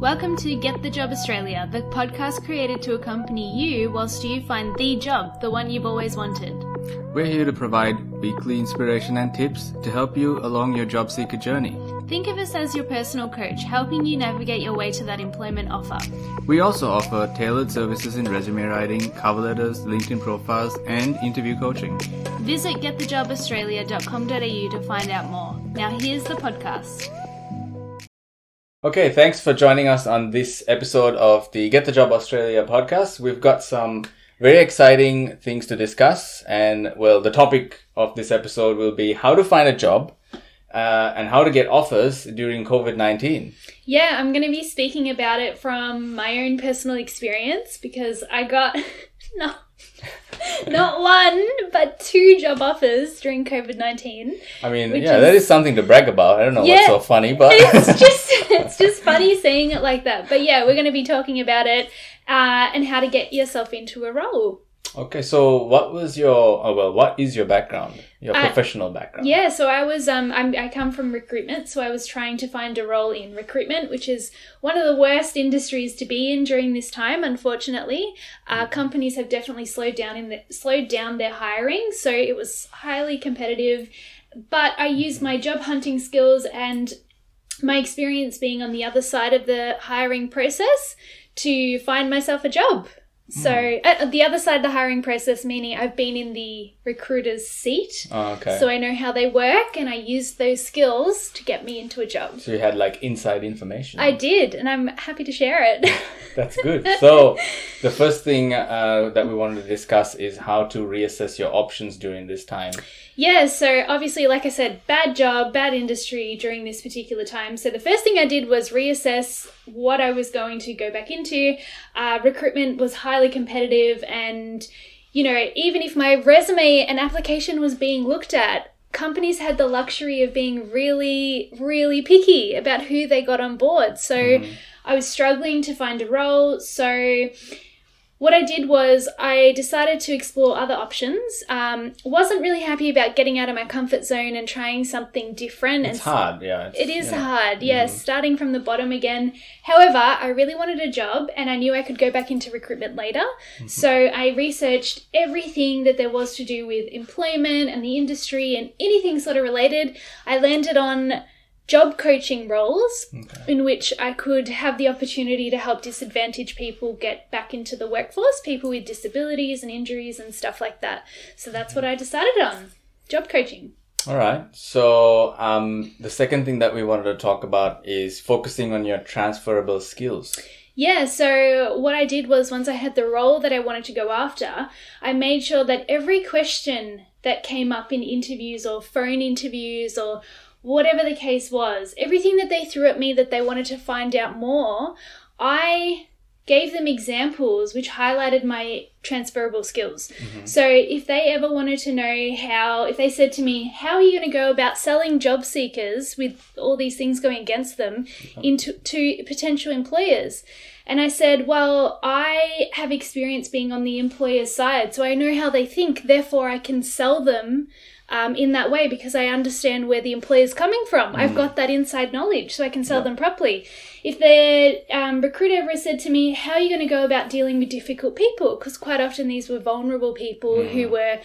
Welcome to Get the Job Australia, the podcast created to accompany you whilst you find the job, the one you've always wanted. We're here to provide weekly inspiration and tips to help you along your job seeker journey. Think of us as your personal coach, helping you navigate your way to that employment offer. We also offer tailored services in resume writing, cover letters, LinkedIn profiles, and interview coaching. Visit getthejobaustralia.com.au to find out more. Now, here's the podcast. Okay, thanks for joining us on this episode of the Get the Job Australia podcast. We've got some very exciting things to discuss, and well, the topic of this episode will be how to find a job uh, and how to get offers during COVID 19. Yeah, I'm going to be speaking about it from my own personal experience because I got no, not one, but two job offers during COVID 19. I mean, yeah, is- that is something to brag about. I don't know Yeah. what's so funny, but it's just it's just funny saying it like that. But yeah, we're going to be talking about it uh, and how to get yourself into a role. Okay. So, what was your? Oh well, what is your background? Your Uh, professional background? Yeah, so I was um I'm, I come from recruitment, so I was trying to find a role in recruitment, which is one of the worst industries to be in during this time. Unfortunately, uh, companies have definitely slowed down in the, slowed down their hiring, so it was highly competitive. But I used my job hunting skills and my experience being on the other side of the hiring process to find myself a job. So at the other side of the hiring process, meaning I've been in the recruiter's seat. Oh, okay. So I know how they work and I used those skills to get me into a job. So you had like inside information. I did, and I'm happy to share it. That's good. So, the first thing uh, that we wanted to discuss is how to reassess your options during this time. Yeah, so obviously, like I said, bad job, bad industry during this particular time. So the first thing I did was reassess what I was going to go back into. Uh, recruitment was highly competitive, and you know, even if my resume and application was being looked at, companies had the luxury of being really, really picky about who they got on board. So I was struggling to find a role. So what I did was I decided to explore other options. Um, wasn't really happy about getting out of my comfort zone and trying something different. It's and hard, yeah. It's, it is know. hard, yes, starting from the bottom again. However, I really wanted a job and I knew I could go back into recruitment later. So I researched everything that there was to do with employment and the industry and anything sort of related. I landed on job coaching roles in which I could have the opportunity to help disadvantaged people get back into the workforce, people with disabilities and injuries and stuff like that. So that's what I decided on job coaching. All right. So, um, the second thing that we wanted to talk about is focusing on your transferable skills. Yeah, so what I did was once I had the role that I wanted to go after, I made sure that every question that came up in interviews or phone interviews or whatever the case was, everything that they threw at me that they wanted to find out more, I gave them examples which highlighted my transferable skills. Mm-hmm. So if they ever wanted to know how, if they said to me, how are you going to go about selling job seekers with all these things going against them mm-hmm. into to potential employers? And I said, well, I have experience being on the employer's side, so I know how they think. Therefore, I can sell them um, in that way because I understand where the employer's coming from. I've got that inside knowledge, so I can sell them properly. If the um, recruiter ever said to me, "How are you going to go about dealing with difficult people?" Because quite often these were vulnerable people who were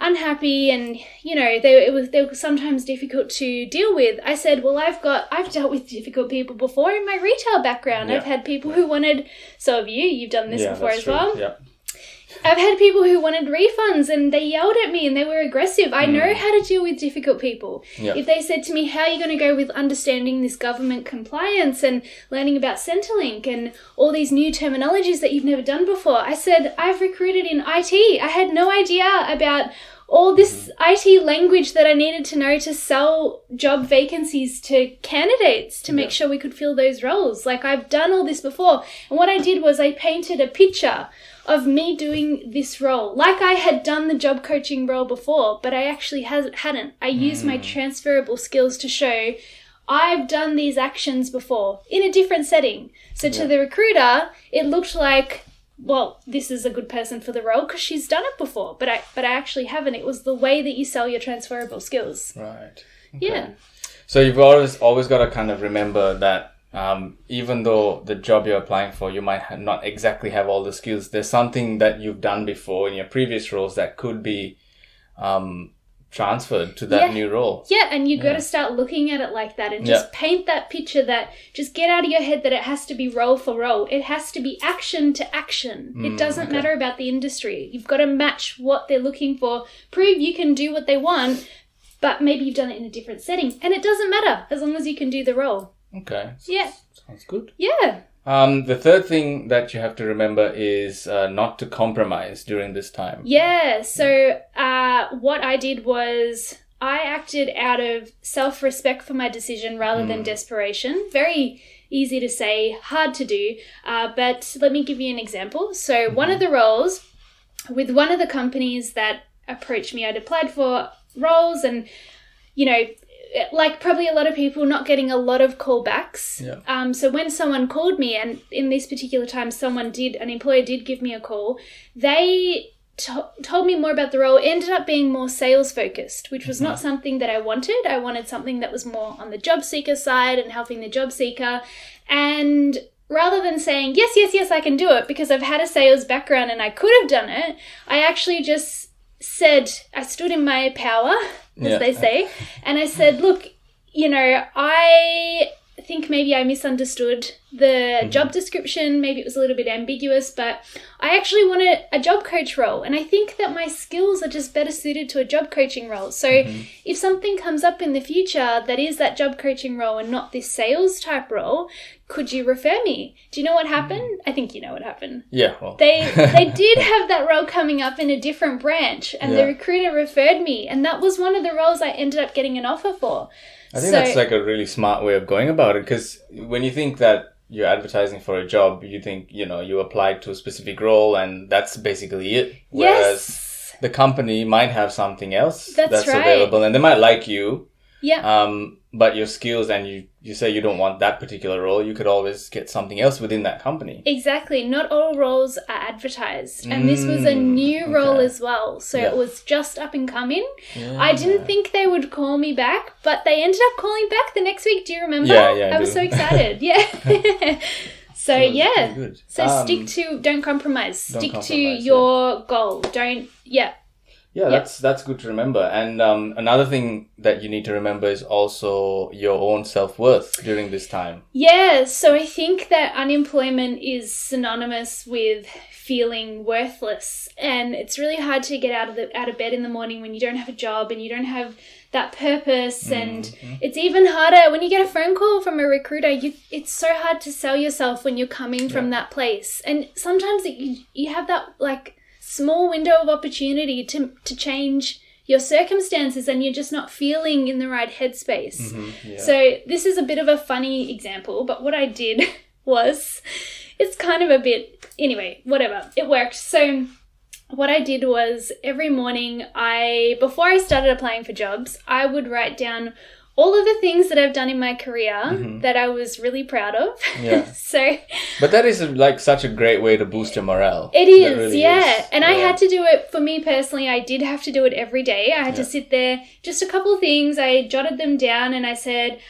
unhappy and you know they it was they were sometimes difficult to deal with i said well i've got i've dealt with difficult people before in my retail background i've had people who wanted so have you you've done this yeah, before as true. well Yeah. I've had people who wanted refunds and they yelled at me and they were aggressive. I know hmm. how to deal with difficult people. Yeah. If they said to me, How are you going to go with understanding this government compliance and learning about Centrelink and all these new terminologies that you've never done before? I said, I've recruited in IT. I had no idea about all this mm-hmm. IT language that I needed to know to sell job vacancies to candidates to make Yeah. sure we could fill those roles. Like I've done all this before. And what I did was I painted a picture of me doing this role like I had done the job coaching role before, but I actually has, hadn't. I used my hmm. transferable skills to show I've done these actions before in a different setting. So to Yeah. the recruiter, it looked like well, this is a good person for the role because she's done it before, but I but I actually haven't. It was the way that you sell your transferable skills. Right. Yeah. So you've always always got to kind of remember that um, even though the job you're applying for, you might not exactly have all the skills. There's something that you've done before in your previous roles that could be um, transferred to that Yeah. new role. Yeah, and you got Yeah. to start looking at it like that and just paint that picture that just get out of your head that it has to be role for role. It has to be action to action. it Mm, doesn't okay. matter about the industry. You've got to match what they're looking for, prove you can do what they want, but maybe you've done it in a different setting. And it doesn't matter as long as you can do the role. Okay. Yeah. Sounds good. Yeah. Um, the third thing that you have to remember is uh, not to compromise during this time. Yeah, so uh, what I did was I acted out of self respect for my decision rather than desperation. Very easy to say, hard to do. Uh, but let me give you an example. So, one of the roles with one of the companies that approached me, I'd applied for roles and, you know, like probably a lot of people not getting a lot of callbacks. Yeah. Um, so when someone called me, and in this particular time, someone did, an employer did give me a call, they to- told me more about the role. It ended up being more sales focused, which was not something that I wanted. I wanted something that was more on the job seeker side and helping the job seeker. And rather than saying, yes, yes, yes, I can do it because I've had a sales background and I could have done it, I actually just said, I stood in my power, as Yeah. they say, and I said, look, you know, I think maybe I misunderstood the mm-hmm. job description. Maybe it was a little bit ambiguous, but I actually wanted a job coach role. And I think that my skills are just better suited to a job coaching role. So mm-hmm. if something comes up in the future that is that job coaching role and not this sales type role, could you refer me? Do you know what mm-hmm. happened? I think you know what happened Yeah. Well. they they did have that role coming up in a different branch and Yeah. the recruiter referred me and that was one of the roles i ended up getting an offer for I think So- that's like a really smart way of going about it because when you think that you're advertising for a job, you think, you know, you applied to a specific role and that's basically it. Whereas yes the company might have something else That's right. available and they might like you. yeah Um, but your skills and you, you say you don't want that particular role, you could always get something else within that company. exactly. Not all roles are advertised. And this was a Mm, new role okay. as well. So Yeah. it was just up and coming. I didn't think they would call me back but they ended up calling back the next week. Do you remember? Yeah, yeah, I i was so excited. Yeah. So yeah. so Um, stick to don't compromise. don't stick to compromise, your goal. Don't yeah Yeah, that's that's good to remember. And um, another thing that you need to remember is also your own self worth during this time. Yeah, so I think that unemployment is synonymous with feeling worthless, and it's really hard to get out of the out of bed in the morning when you don't have a job and you don't have that purpose, and it's even harder when you get a phone call from a recruiter. You, it's so hard to sell yourself when you're coming from that place, and sometimes it, you you have that like small window of opportunity to to change your circumstances and you're just not feeling in the right headspace. Mm-hmm, yeah. So this is a bit of a funny example, but what I did was it's kind of a bit anyway, whatever. It worked. So what I did was every morning I before I started applying for jobs, I would write down all of the things that I've done in my career mm-hmm. that I was really proud of. Yeah. so But that is like such a great way to boost your morale. It is, really yeah. is. And I had to do it for me personally. I did have to do it every day. I had to sit there, just a couple of things. I jotted them down and I said,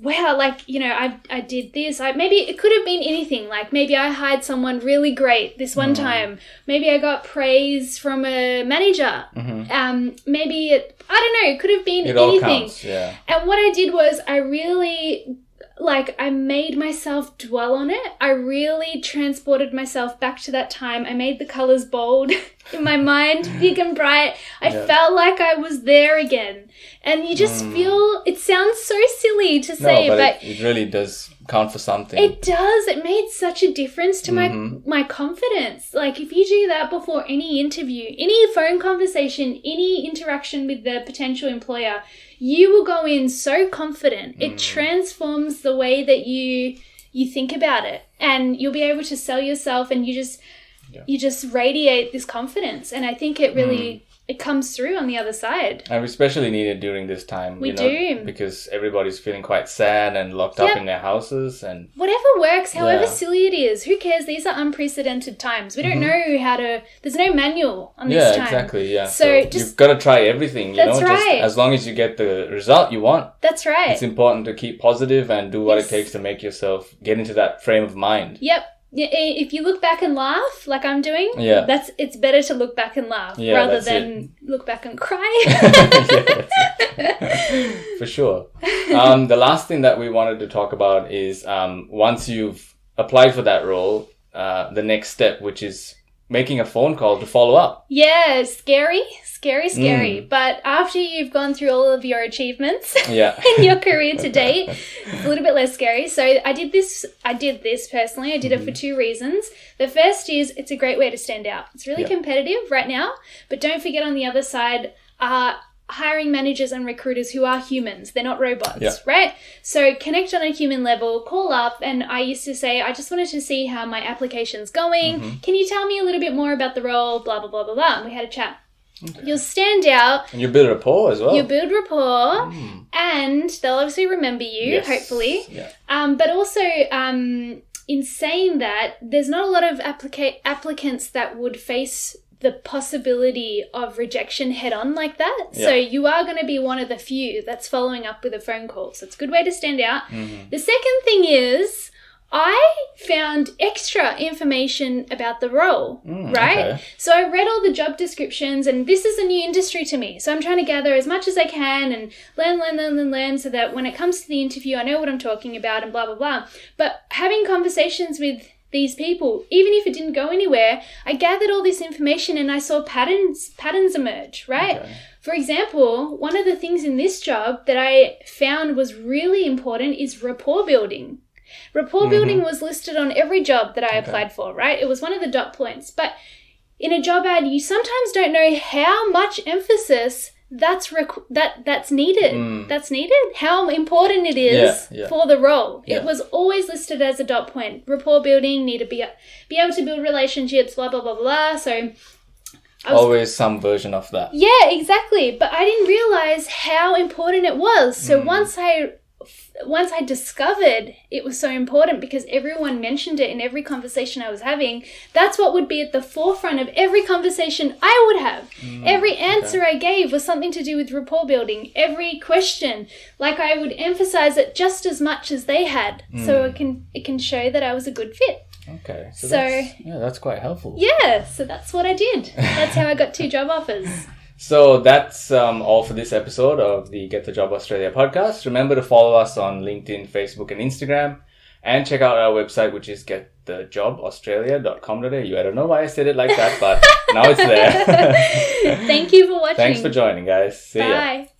wow, like, you know, I, I did this. I, maybe it could have been anything. Like, maybe I hired someone really great this one Mm. time. Maybe I got praise from a manager. Um, maybe it, I don't know, it could have been Mm-hmm. It all anything. counts. Yeah. And what I did was I really like I made myself dwell on it. I really transported myself back to that time. I made the colors bold in my mind, big and bright. I Yeah. felt like I was there again. And you just feel it sounds so silly to say, Mm. no, but, but, it, it really does count for something. it does. It made such a difference to my Mhm. my confidence. Like if you do that before any interview, any phone conversation, any interaction with the potential employer, you will go in so confident. It transforms the way that you you think about it and you'll be able to sell yourself and you just Yeah. you just radiate this confidence and I think it really it comes through on the other side. And we especially need it during this time. We you know, do. Because everybody's feeling quite sad and locked up in their houses and Whatever works, however Yeah. silly it is, who cares? These are unprecedented times. We don't know how to. There's no manual on Mm-hmm. yeah, this time. exactly. Yeah. So So, just- you've got to try everything. You That's know, just right. as long as you get the result you want. That's right. It's important to keep positive and do what Yes. it takes to make yourself get into that frame of mind. Yep. Y- i- If you look back and laugh, like I'm doing, Yeah. that's it's better to look back and laugh Yeah, rather than look back and cry. Yeah, for sure. Um, the last thing that we wanted to talk about is um, once you've applied for that role, uh, the next step, which is making a phone call to follow up. yeah, scary, scary, scary. Mm. But after you've gone through all of your achievements Yeah. in your career to date, it's a little bit less scary. So I did this. I did this personally. I did it for Mm-hmm. two reasons. The first is it's a great way to stand out. It's really Yeah. competitive right now, but don't forget on the other side are hiring managers and recruiters who are humans. They're not robots, Yeah. right? So connect on a human level, call up, and I used to say, I just wanted to see how my application's going. Mm-hmm. Can you tell me a little bit more about the role? Blah blah blah blah blah. And we had a chat. You'll stand out. And you build rapport as well. You build rapport, Mm. and they'll obviously remember you, Yes. hopefully. Yeah. Um, but also, um, in saying that, there's not a lot of applica- applicants that would face the possibility of rejection head on like that. So you are going to be one of the few that's following up with a phone call. So it's a good way to stand out. Mhm. The second thing is, I found extra information about the role, Mm, right? okay. So I read all the job descriptions, and this is a new industry to me. So I'm trying to gather as much as I can and learn, learn, learn, learn, learn, so that when it comes to the interview, I know what I'm talking about and blah, blah, blah. But having conversations with these people, even if it didn't go anywhere, I gathered all this information and I saw patterns patterns emerge, right? Okay. For example, one of the things in this job that I found was really important is rapport building. Rapport mm-hmm. building was listed on every job that I applied for, right? It was one of the dot points. But in a job ad, you sometimes don't know how much emphasis that's requ- that that's needed. Mm. That's needed. How important it is Yeah, yeah. for the role. Yeah. It was always listed as a dot point. Rapport building, need to be be able to build relationships, blah blah blah blah. So I was Always some version of that. yeah, exactly. But I didn't realize how important it was. So Mm. once I once I discovered it was so important because everyone mentioned it in every conversation I was having, that's what would be at the forefront of every conversation I would have. Mm, every answer I gave was something to do with rapport building. Every question, like I would emphasize it just as much as they had, so Mm. it can it can show that I was a good fit. Okay. So, So- that's, yeah, that's quite helpful. Yeah, so that's what I did. That's how I got two job offers. So that's um, all for this episode of the Get the Job Australia podcast. Remember to follow us on LinkedIn, Facebook, and Instagram. And check out our website, which is getthejobaustralia.com.au. I don't know why I said it like that, but now it's there. Thank you for watching. Thanks for joining, guys. See ya. Bye.